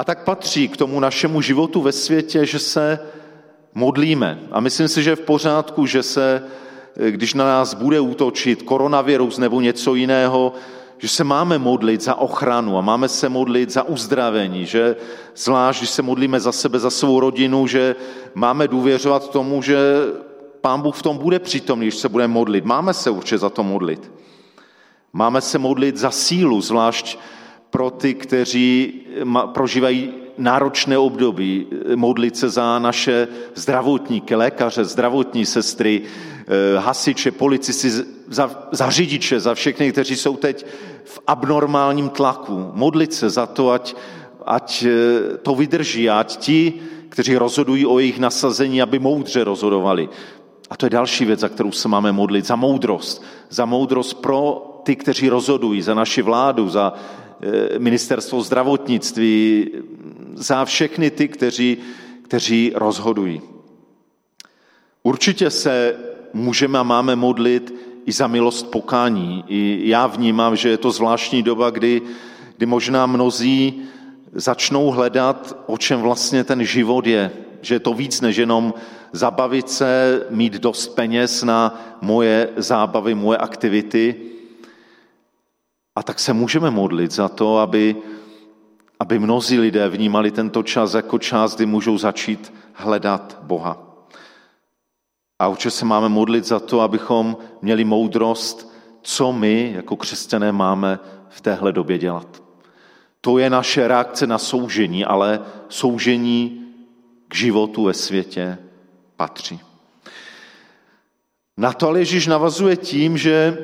A tak patří k tomu našemu životu ve světě, že se modlíme. A myslím si, že je v pořádku, že se, když na nás bude útočit koronavirus nebo něco jiného, že se máme modlit za ochranu a máme se modlit za uzdravení, že zvlášť, když se modlíme za sebe, za svou rodinu, že máme důvěřovat tomu, že Pán Bůh v tom bude přítomný, když se budeme modlit. Máme se určitě za to modlit. Máme se modlit za sílu, zvlášť pro ty, kteří prožívají náročné období, modlit se za naše zdravotníky, lékaře, zdravotní sestry, eh, hasiče, policisty, za, za řidiče, za všechny, kteří jsou teď v abnormálním tlaku. Modlit se za to, ať, ať eh, to vydrží, ať ti, kteří rozhodují o jejich nasazení, aby moudře rozhodovali. A to je další věc, za kterou se máme modlit, za moudrost. Za moudrost pro ty, kteří rozhodují, za naši vládu, za eh, ministerstvo zdravotnictví, za všechny ty, kteří, kteří rozhodují. Určitě se můžeme a máme modlit i za milost pokání. I já vnímám, že je to zvláštní doba, kdy, kdy možná mnozí začnou hledat, o čem vlastně ten život je. Že je to víc než jenom zabavit se, mít dost peněz na moje zábavy, moje aktivity. A tak se můžeme modlit za to, aby, aby mnozí lidé vnímali tento čas jako čas, kdy můžou začít hledat Boha. A určitě se máme modlit za to, abychom měli moudrost, co my jako křesťané máme v téhle době dělat. To je naše reakce na soužení, ale soužení k životu ve světě patří. Na to ale Ježíš navazuje tím, že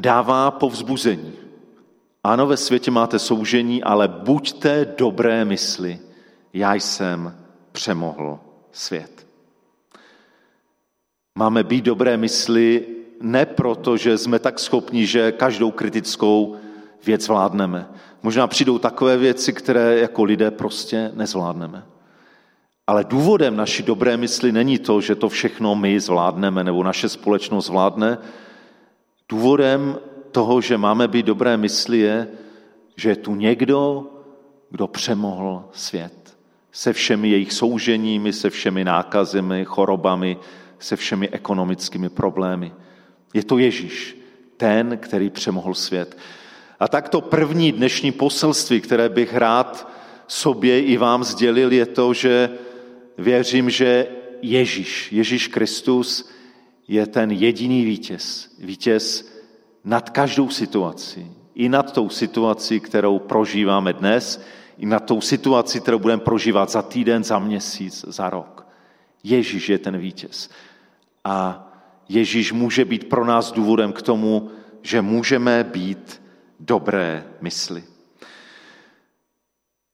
dává povzbuzení. Ano, ve světě máte soužení, ale buďte dobré mysli. Já jsem přemohl svět. Máme být dobré mysli ne proto, že jsme tak schopni, že každou kritickou věc zvládneme. Možná přijdou takové věci, které jako lidé prostě nezvládneme. Ale důvodem naší dobré mysli není to, že to všechno my zvládneme nebo naše společnost zvládne. Důvodem toho, že máme být dobré mysli, je, že je tu někdo, kdo přemohl svět. Se všemi jejich souženími, se všemi nákazemi, chorobami, se všemi ekonomickými problémy. Je to Ježíš, ten, který přemohl svět. A tak to první dnešní poselství, které bych rád sobě i vám sdělil, je to, že věřím, že Ježíš, Ježíš Kristus je ten jediný vítěz. Vítěz nad každou situací. I nad tou situací, kterou prožíváme dnes, i nad tou situací, kterou budeme prožívat za týden, za měsíc, za rok. Ježíš je ten vítěz. A Ježíš může být pro nás důvodem k tomu, že můžeme být dobré mysli.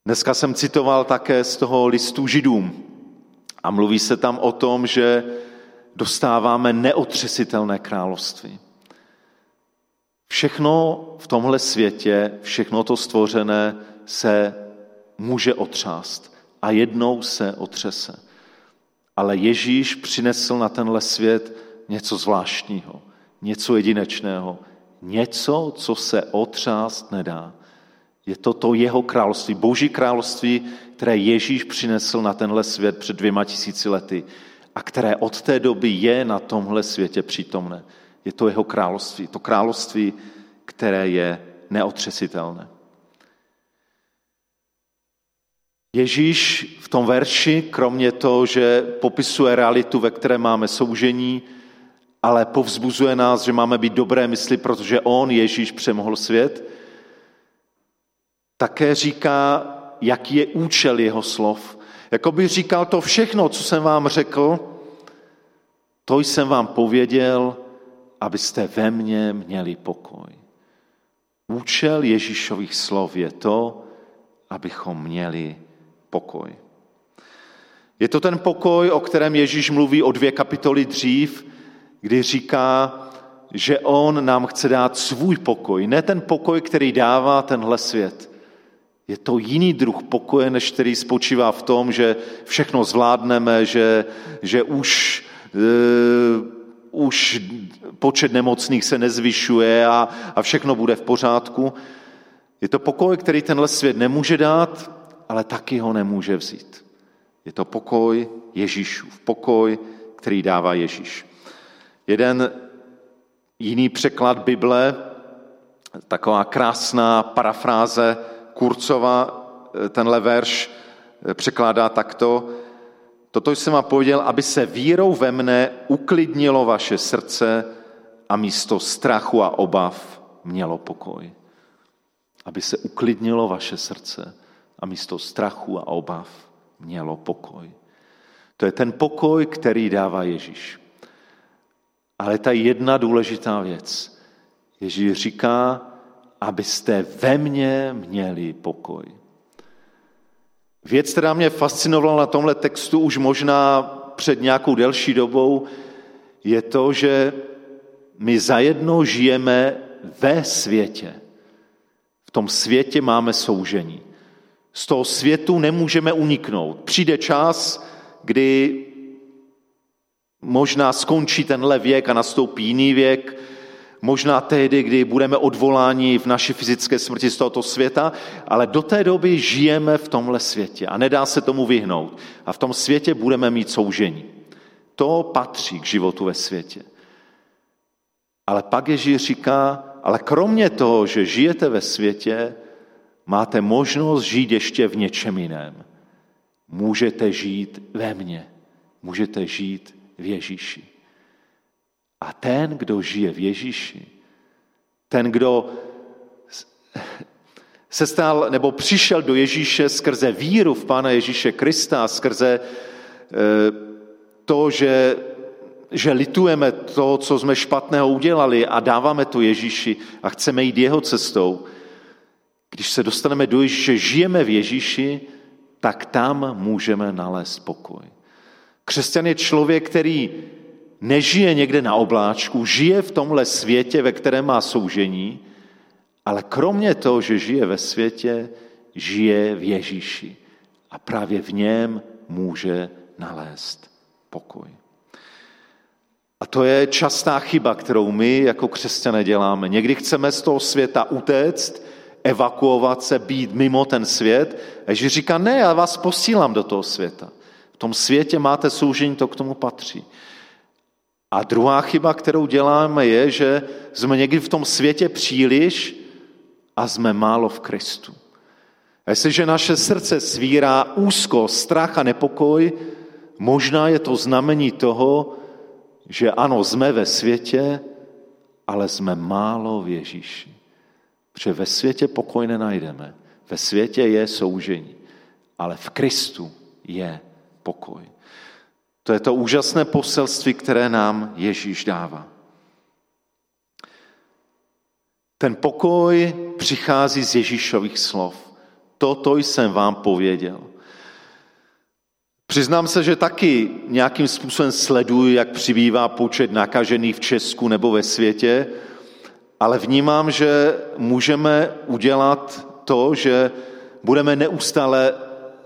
Dneska jsem citoval také z toho listu židům a mluví se tam o tom, že dostáváme neotřesitelné království. Všechno v tomhle světě, všechno to stvořené se může otřást a jednou se otřese. Ale Ježíš přinesl na tenhle svět něco zvláštního, něco jedinečného, něco, co se otřást nedá. Je to to jeho království, boží království, které Ježíš přinesl na tenhle svět před dvěma tisíci lety a které od té doby je na tomhle světě přítomné. Je to jeho království, to království, které je neotřesitelné. Ježíš v tom verši, kromě toho, že popisuje realitu, ve které máme soužení, ale povzbuzuje nás, že máme být dobré mysli, protože On, Ježíš, přemohl svět, také říká, jaký je účel jeho slov. Jakoby říkal to všechno, co jsem vám řekl, to jsem vám pověděl, abyste ve mně měli pokoj. Účel Ježíšových slov je to, abychom měli pokoj. Je to ten pokoj, o kterém Ježíš mluví o dvě kapitoly dřív, kdy říká, že on nám chce dát svůj pokoj, ne ten pokoj, který dává tenhle svět. Je to jiný druh pokoje, než který spočívá v tom, že všechno zvládneme, že, že už, uh, už počet nemocných se nezvyšuje a, a všechno bude v pořádku. Je to pokoj, který tenhle svět nemůže dát ale taky ho nemůže vzít. Je to pokoj Ježíšův, pokoj, který dává Ježíš. Jeden jiný překlad Bible, taková krásná parafráze Kurcova, tenhle verš překládá takto. Toto jsem vám pověděl, aby se vírou ve mne uklidnilo vaše srdce a místo strachu a obav mělo pokoj. Aby se uklidnilo vaše srdce a místo strachu a obav mělo pokoj. To je ten pokoj, který dává Ježíš. Ale ta jedna důležitá věc. Ježíš říká, abyste ve mně měli pokoj. Věc, která mě fascinovala na tomhle textu už možná před nějakou delší dobou, je to, že my zajedno žijeme ve světě. V tom světě máme soužení. Z toho světu nemůžeme uniknout. Přijde čas, kdy možná skončí tenhle věk a nastoupí jiný věk, možná tehdy, kdy budeme odvoláni v naší fyzické smrti z tohoto světa, ale do té doby žijeme v tomhle světě a nedá se tomu vyhnout. A v tom světě budeme mít soužení. To patří k životu ve světě. Ale pak Ježíš říká, ale kromě toho, že žijete ve světě, máte možnost žít ještě v něčem jiném. Můžete žít ve mně. Můžete žít v Ježíši. A ten, kdo žije v Ježíši, ten, kdo se stal nebo přišel do Ježíše skrze víru v Pána Ježíše Krista, skrze eh, to, že, že litujeme to, co jsme špatného udělali a dáváme to Ježíši a chceme jít jeho cestou, když se dostaneme do Ježíše, žijeme v Ježíši, tak tam můžeme nalézt pokoj. Křesťan je člověk, který nežije někde na obláčku, žije v tomhle světě, ve kterém má soužení, ale kromě toho, že žije ve světě, žije v Ježíši. A právě v něm může nalézt pokoj. A to je častá chyba, kterou my jako křesťané děláme. Někdy chceme z toho světa utéct, evakuovat se, být mimo ten svět. A Ježíš říká, ne, já vás posílám do toho světa. V tom světě máte soužení, to k tomu patří. A druhá chyba, kterou děláme, je, že jsme někdy v tom světě příliš a jsme málo v Kristu. A jestliže naše srdce svírá úzko, strach a nepokoj, možná je to znamení toho, že ano, jsme ve světě, ale jsme málo v Ježíši. Protože ve světě pokoj nenajdeme. Ve světě je soužení, ale v Kristu je pokoj. To je to úžasné poselství, které nám Ježíš dává. Ten pokoj přichází z Ježíšových slov. Toto jsem vám pověděl. Přiznám se, že taky nějakým způsobem sleduji, jak přibývá počet nakažených v Česku nebo ve světě, ale vnímám, že můžeme udělat to, že budeme neustále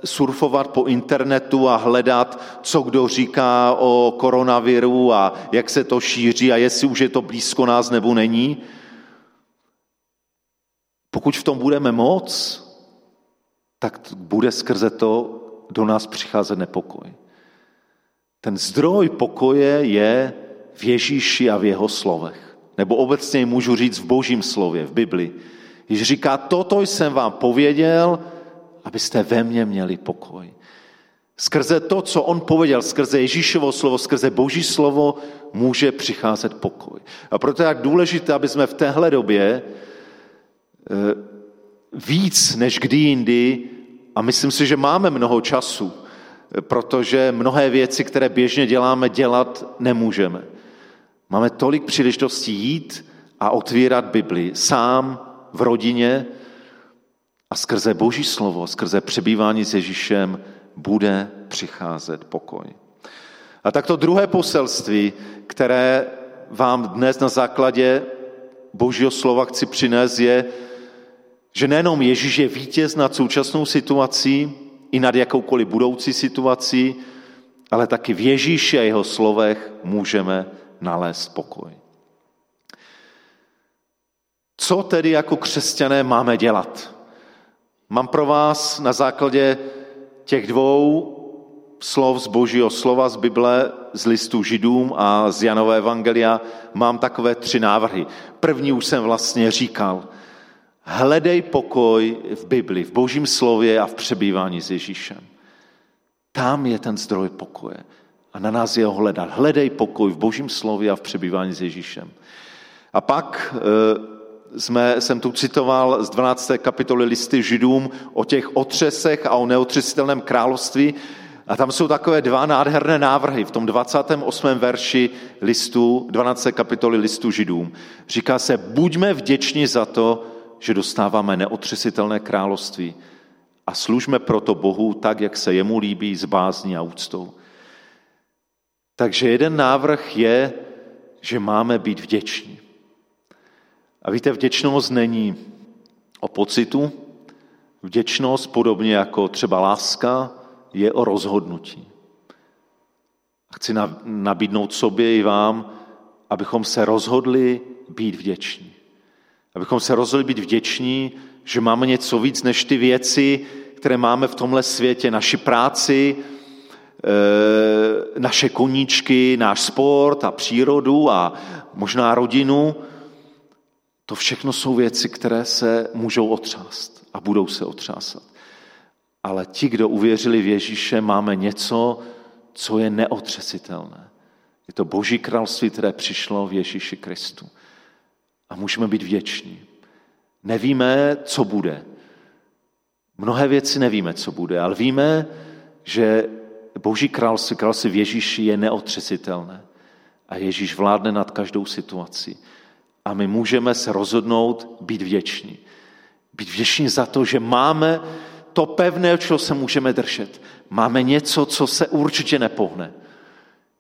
surfovat po internetu a hledat, co kdo říká o koronaviru a jak se to šíří a jestli už je to blízko nás nebo není. Pokud v tom budeme moc, tak bude skrze to do nás přicházet nepokoj. Ten zdroj pokoje je v Ježíši a v jeho slovech. Nebo obecně můžu říct v božím slově, v Bibli. Když říká, toto jsem vám pověděl, abyste ve mně měli pokoj. Skrze to, co on pověděl, skrze Ježíšovo slovo, skrze Boží slovo, může přicházet pokoj. A proto je tak důležité, aby jsme v téhle době eh, víc než kdy jindy, a myslím si, že máme mnoho času, eh, protože mnohé věci, které běžně děláme, dělat nemůžeme. Máme tolik příležitostí jít a otvírat Bibli sám, v rodině, a skrze Boží slovo, skrze přebývání s Ježíšem bude přicházet pokoj. A tak to druhé poselství, které vám dnes na základě Božího slova chci přinést, je, že nejenom Ježíš je vítěz nad současnou situací i nad jakoukoliv budoucí situací, ale taky v Ježíši a jeho slovech můžeme nalézt pokoj. Co tedy jako křesťané máme dělat? Mám pro vás na základě těch dvou slov z božího slova z Bible, z listu židům a z Janové evangelia, mám takové tři návrhy. První už jsem vlastně říkal. Hledej pokoj v Bibli, v božím slově a v přebývání s Ježíšem. Tam je ten zdroj pokoje. A na nás je ho hledat. Hledej pokoj v božím slově a v přebývání s Ježíšem. A pak e, jsme, jsem tu citoval z 12. kapitoly listy židům o těch otřesech a o neotřesitelném království. A tam jsou takové dva nádherné návrhy v tom 28. verši listu, 12. kapitoly listu židům. Říká se, buďme vděční za to, že dostáváme neotřesitelné království a služme proto Bohu tak, jak se jemu líbí, s bázní a úctou. Takže jeden návrh je, že máme být vděční. A víte, vděčnost není o pocitu, vděčnost, podobně jako třeba láska, je o rozhodnutí. A chci nabídnout sobě i vám, abychom se rozhodli být vděční. Abychom se rozhodli být vděční, že máme něco víc než ty věci, které máme v tomhle světě, naši práci, eh, naše koníčky, náš sport a přírodu a možná rodinu. To všechno jsou věci, které se můžou otřást a budou se otřásat. Ale ti, kdo uvěřili v Ježíše, máme něco, co je neotřesitelné. Je to Boží království, které přišlo v Ježíši Kristu. A můžeme být vděční. Nevíme, co bude. Mnohé věci nevíme, co bude, ale víme, že Boží království, království v Ježíši je neotřesitelné. A Ježíš vládne nad každou situací. A my můžeme se rozhodnout být vděční. Být vděční za to, že máme to pevné, čeho se můžeme držet. Máme něco, co se určitě nepohne.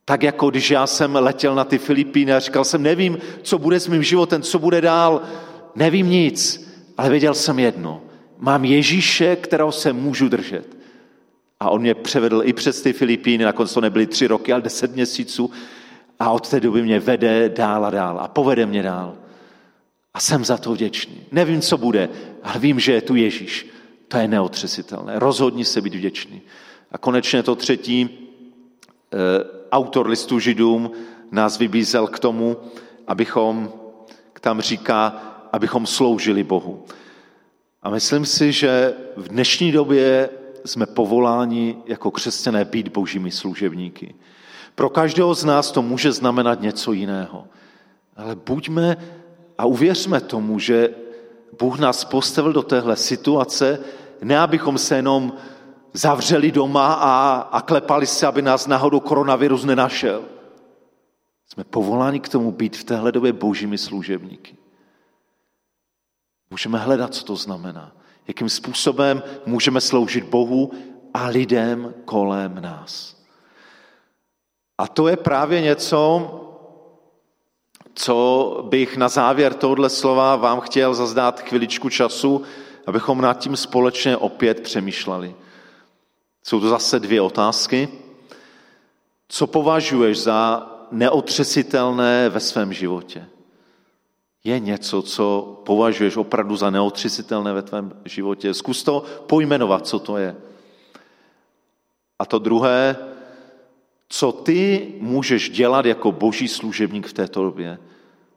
Tak jako když já jsem letěl na ty Filipíny a říkal jsem, nevím, co bude s mým životem, co bude dál, nevím nic, ale věděl jsem jedno. Mám Ježíše, kterého se můžu držet. A on mě převedl i přes ty Filipíny, nakonec to nebyly tři roky, ale deset měsíců. A od té doby mě vede dál a dál a povede mě dál. A jsem za to vděčný. Nevím, co bude, ale vím, že je tu Ježíš. To je neotřesitelné. Rozhodni se být vděčný. A konečně to třetí, eh, autor listu židům nás vybízel k tomu, abychom, tam říká, abychom sloužili Bohu. A myslím si, že v dnešní době jsme povoláni jako křesťané být božími služebníky. Pro každého z nás to může znamenat něco jiného. Ale buďme a uvěřme tomu, že Bůh nás postavil do téhle situace, ne abychom se jenom zavřeli doma a, a klepali se, aby nás náhodou koronavirus nenašel. Jsme povoláni k tomu být v téhle době božími služebníky. Můžeme hledat, co to znamená. Jakým způsobem můžeme sloužit Bohu a lidem kolem nás. A to je právě něco, co bych na závěr tohohle slova vám chtěl zazdát chviličku času, abychom nad tím společně opět přemýšleli. Jsou to zase dvě otázky. Co považuješ za neotřesitelné ve svém životě? Je něco, co považuješ opravdu za neotřesitelné ve tvém životě? Zkus to pojmenovat, co to je. A to druhé, co ty můžeš dělat jako boží služebník v této době.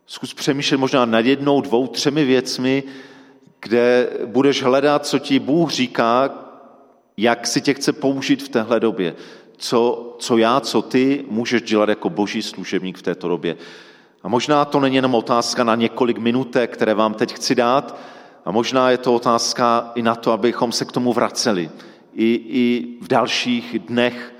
Zkus přemýšlet možná nad jednou, dvou, třemi věcmi, kde budeš hledat, co ti Bůh říká, jak si tě chce použít v téhle době. Co, co já, co ty můžeš dělat jako boží služebník v této době. A možná to není jenom otázka na několik minutek, které vám teď chci dát, a možná je to otázka i na to, abychom se k tomu vraceli. I, i v dalších dnech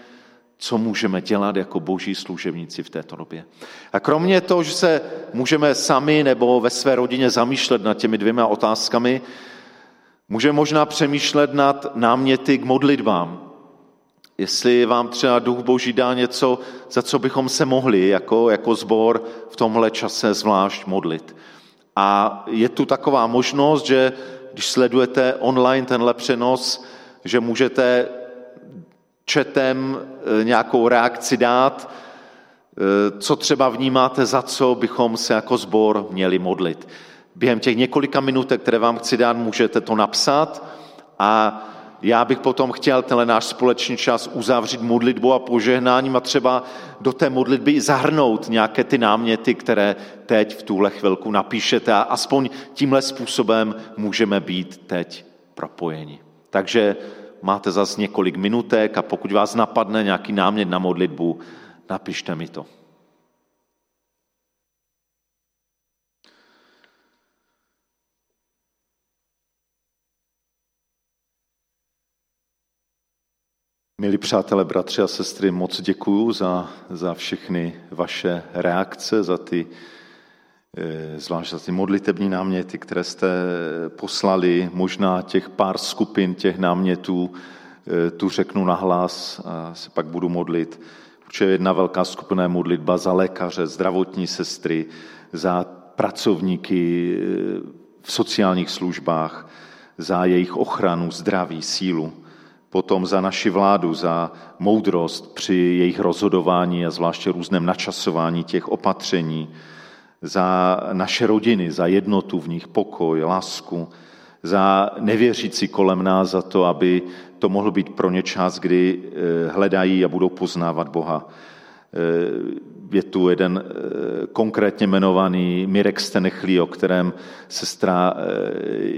co můžeme dělat jako boží služebníci v této době. A kromě toho, že se můžeme sami nebo ve své rodině zamýšlet nad těmi dvěma otázkami, můžeme možná přemýšlet nad náměty k modlitbám. Jestli vám třeba duch boží dá něco, za co bychom se mohli jako, jako zbor v tomhle čase zvlášť modlit. A je tu taková možnost, že když sledujete online tenhle přenos, že můžete četem e, nějakou reakci dát, e, co třeba vnímáte, za co bychom se jako sbor měli modlit. Během těch několika minutek, které vám chci dát, můžete to napsat A já bych potom chtěl tenhle náš společný čas uzavřít modlitbou a požehnáním a třeba do té modlitby zahrnout nějaké ty náměty, které teď v tuhle chvilku napíšete a aspoň tímhle způsobem můžeme být teď propojeni. Takže máte zase několik minutek a pokud vás napadne nějaký námět na modlitbu, napište mi to. Milí přátelé, bratři a sestry, moc děkuju za, za všechny vaše reakce, za ty, zvlášť za ty modlitební náměty, které jste poslali. Možná těch pár skupin těch námětů eh, tu řeknu nahlas a se pak budu modlit. Určitě jedna velká skupina je modlitba za lékaře, zdravotní sestry, za pracovníky eh, v sociálních službách, za jejich ochranu, zdraví, sílu potom za naši vládu, za moudrost při jejich rozhodování a zvláště různém načasování těch opatření, za naše rodiny, za jednotu v nich, pokoj, lásku, za nevěřící kolem nás, za to, aby to mohl být pro ně čas, kdy eh, hledají a budou poznávat Boha. Eh, je tu jeden eh, konkrétně jmenovaný Mirek Stenechlí, o kterém sestra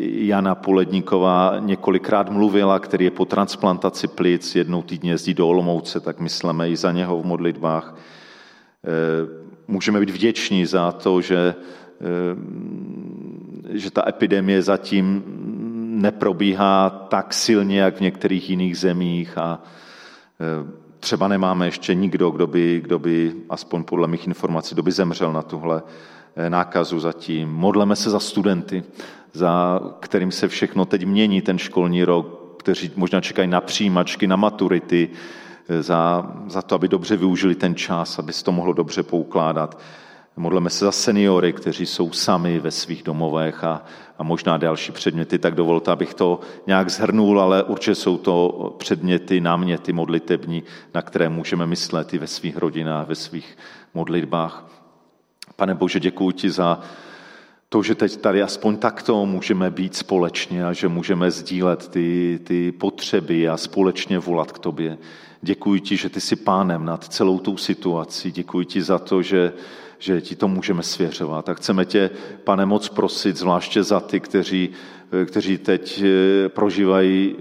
Jana Poledníková několikrát mluvila, který je po transplantaci plic, jednou týdně jezdí do Olomouce, tak myslíme i za něho v modlitbách. Můžeme být vděční za to, že, že ta epidemie zatím neprobíhá tak silně, jak v některých jiných zemích a třeba nemáme ještě nikdo, kdo by, kdo by, aspoň podle mých informací, kdo by zemřel na tuhle eh, nákazu zatím. Modleme se za studenty, za kterým se všechno teď mění ten školní rok, kteří možná čekají na přijímačky, na maturity, eh, za, za to, aby dobře využili ten čas, aby se to mohlo dobře poukládat. Modleme se za seniory, kteří jsou sami ve svých domovech a, a možná další předměty, tak dovolte, abych to nějak zhrnul, ale určitě jsou to předměty, náměty modlitební, na které můžeme myslet i ve svých rodinách, ve svých modlitbách. Pane Bože, děkuji ti za to, že teď tady aspoň takto můžeme být společně a že můžeme sdílet ty, ty potřeby a společně volat k tobě. Děkuji ti, že ty jsi pánem nad celou tou situací. Děkuji ti za to, že že ti to můžeme svěřovat. A chceme tě, pane, moc prosit, zvláště za ty, kteří, kteří teď eh, prožívají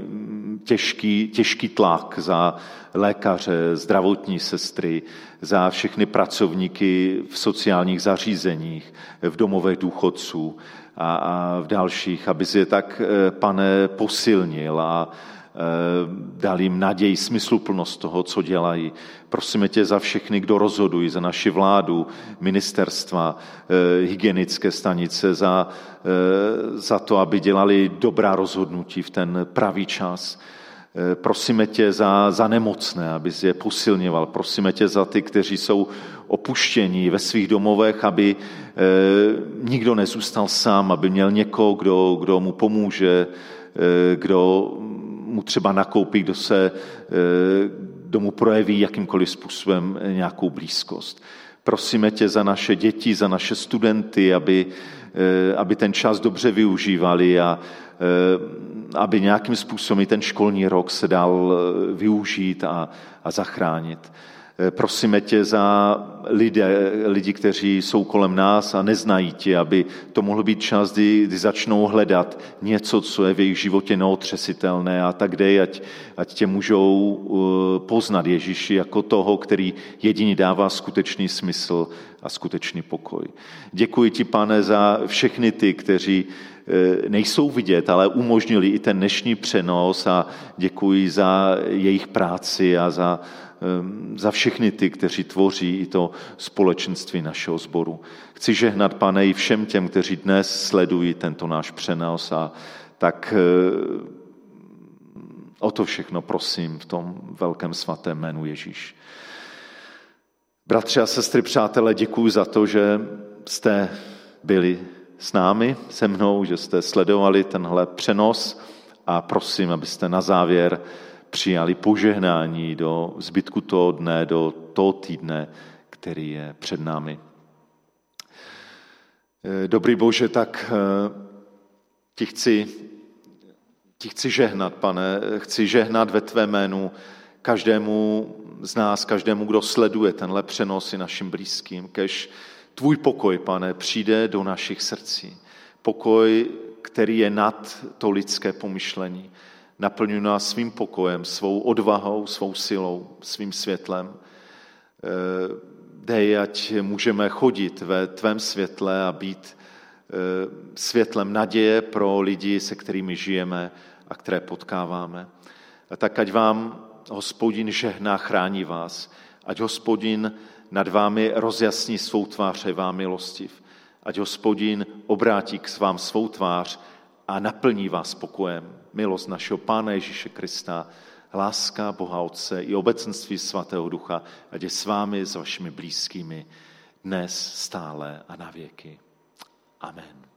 těžký, těžký tlak za lékaře, zdravotní sestry, za všechny pracovníky v sociálních zařízeních, v domovech důchodců a, a v dalších, aby si je tak, eh, pane, posilnil a, dal jim naději, smysluplnost toho, co dělají. Prosíme tě za všechny, kdo rozhodují, za naši vládu, ministerstva, eh, hygienické stanice, za, eh, za to, aby dělali dobrá rozhodnutí v ten pravý čas. Prosíme tě za, za nemocné, aby je posilňoval. Prosíme tě za ty, kteří jsou opuštění ve svých domovech, aby eh, nikdo nezůstal sám, aby měl někoho, kdo, kdo mu pomůže, eh, kdo mu třeba nakoupí, kdo se kdo mu projeví jakýmkoliv způsobem nějakou blízkost. Prosíme tě za naše děti, za naše studenty, aby, aby ten čas dobře využívali a aby nějakým způsobem ten školní rok se dal využít a, a zachránit. Eh, prosíme tě za lidé, lidi, kteří jsou kolem nás a neznají tě, aby to mohl být čas, kdy, kdy začnou hledat něco, co je v jejich životě neotřesitelné a tak dej, ať, ať tě můžou eh, poznat Ježíši jako toho, který jedině dává skutečný smysl a skutečný pokoj. Děkuji ti, pane, za všechny ty, kteří eh, nejsou vidět, ale umožnili i ten dnešní přenos a děkuji za jejich práci a za, za všechny ty, kteří tvoří i to společenství našeho sboru. Chci žehnat, pane, i všem těm, kteří dnes sledují tento náš přenos a tak eh, o to všechno prosím v tom velkém svatém jménu Ježíš. Bratři a sestry, přátelé, děkuji za to, že jste byli s námi, se mnou, že jste sledovali tenhle přenos a prosím, abyste na závěr přijali požehnání do zbytku toho dne, do toho týdne, který je před námi. Dobrý Bože, tak eh, ti chci ti chci žehnat, pane, chci žehnat ve tvé jménu každému z nás, každému, kdo sleduje tenhle přenos i našim blízkým, kež tvůj pokoj, pane, přijde do našich srdcí. Pokoj, který je nad to lidské pomyšlení. Naplňuj nás svým pokojem, svou odvahou, svou silou, svým světlem. Eh, dej, ať můžeme chodit ve tvém světle a být eh, světlem naděje pro lidi, se kterými žijeme a které potkáváme. A tak ať vám hospodin žehná, chrání vás. Ať hospodin nad vámi rozjasní svou tvář, je vám milostiv. Ať hospodin obrátí k vám svou tvář a naplní vás pokojem. Milost našeho Pána Ježíše Krista, láska Boha Otce i obecenství Svatého Ducha, ať je s vámi, s vašimi blízkými, dnes, stále a na věky. Amen.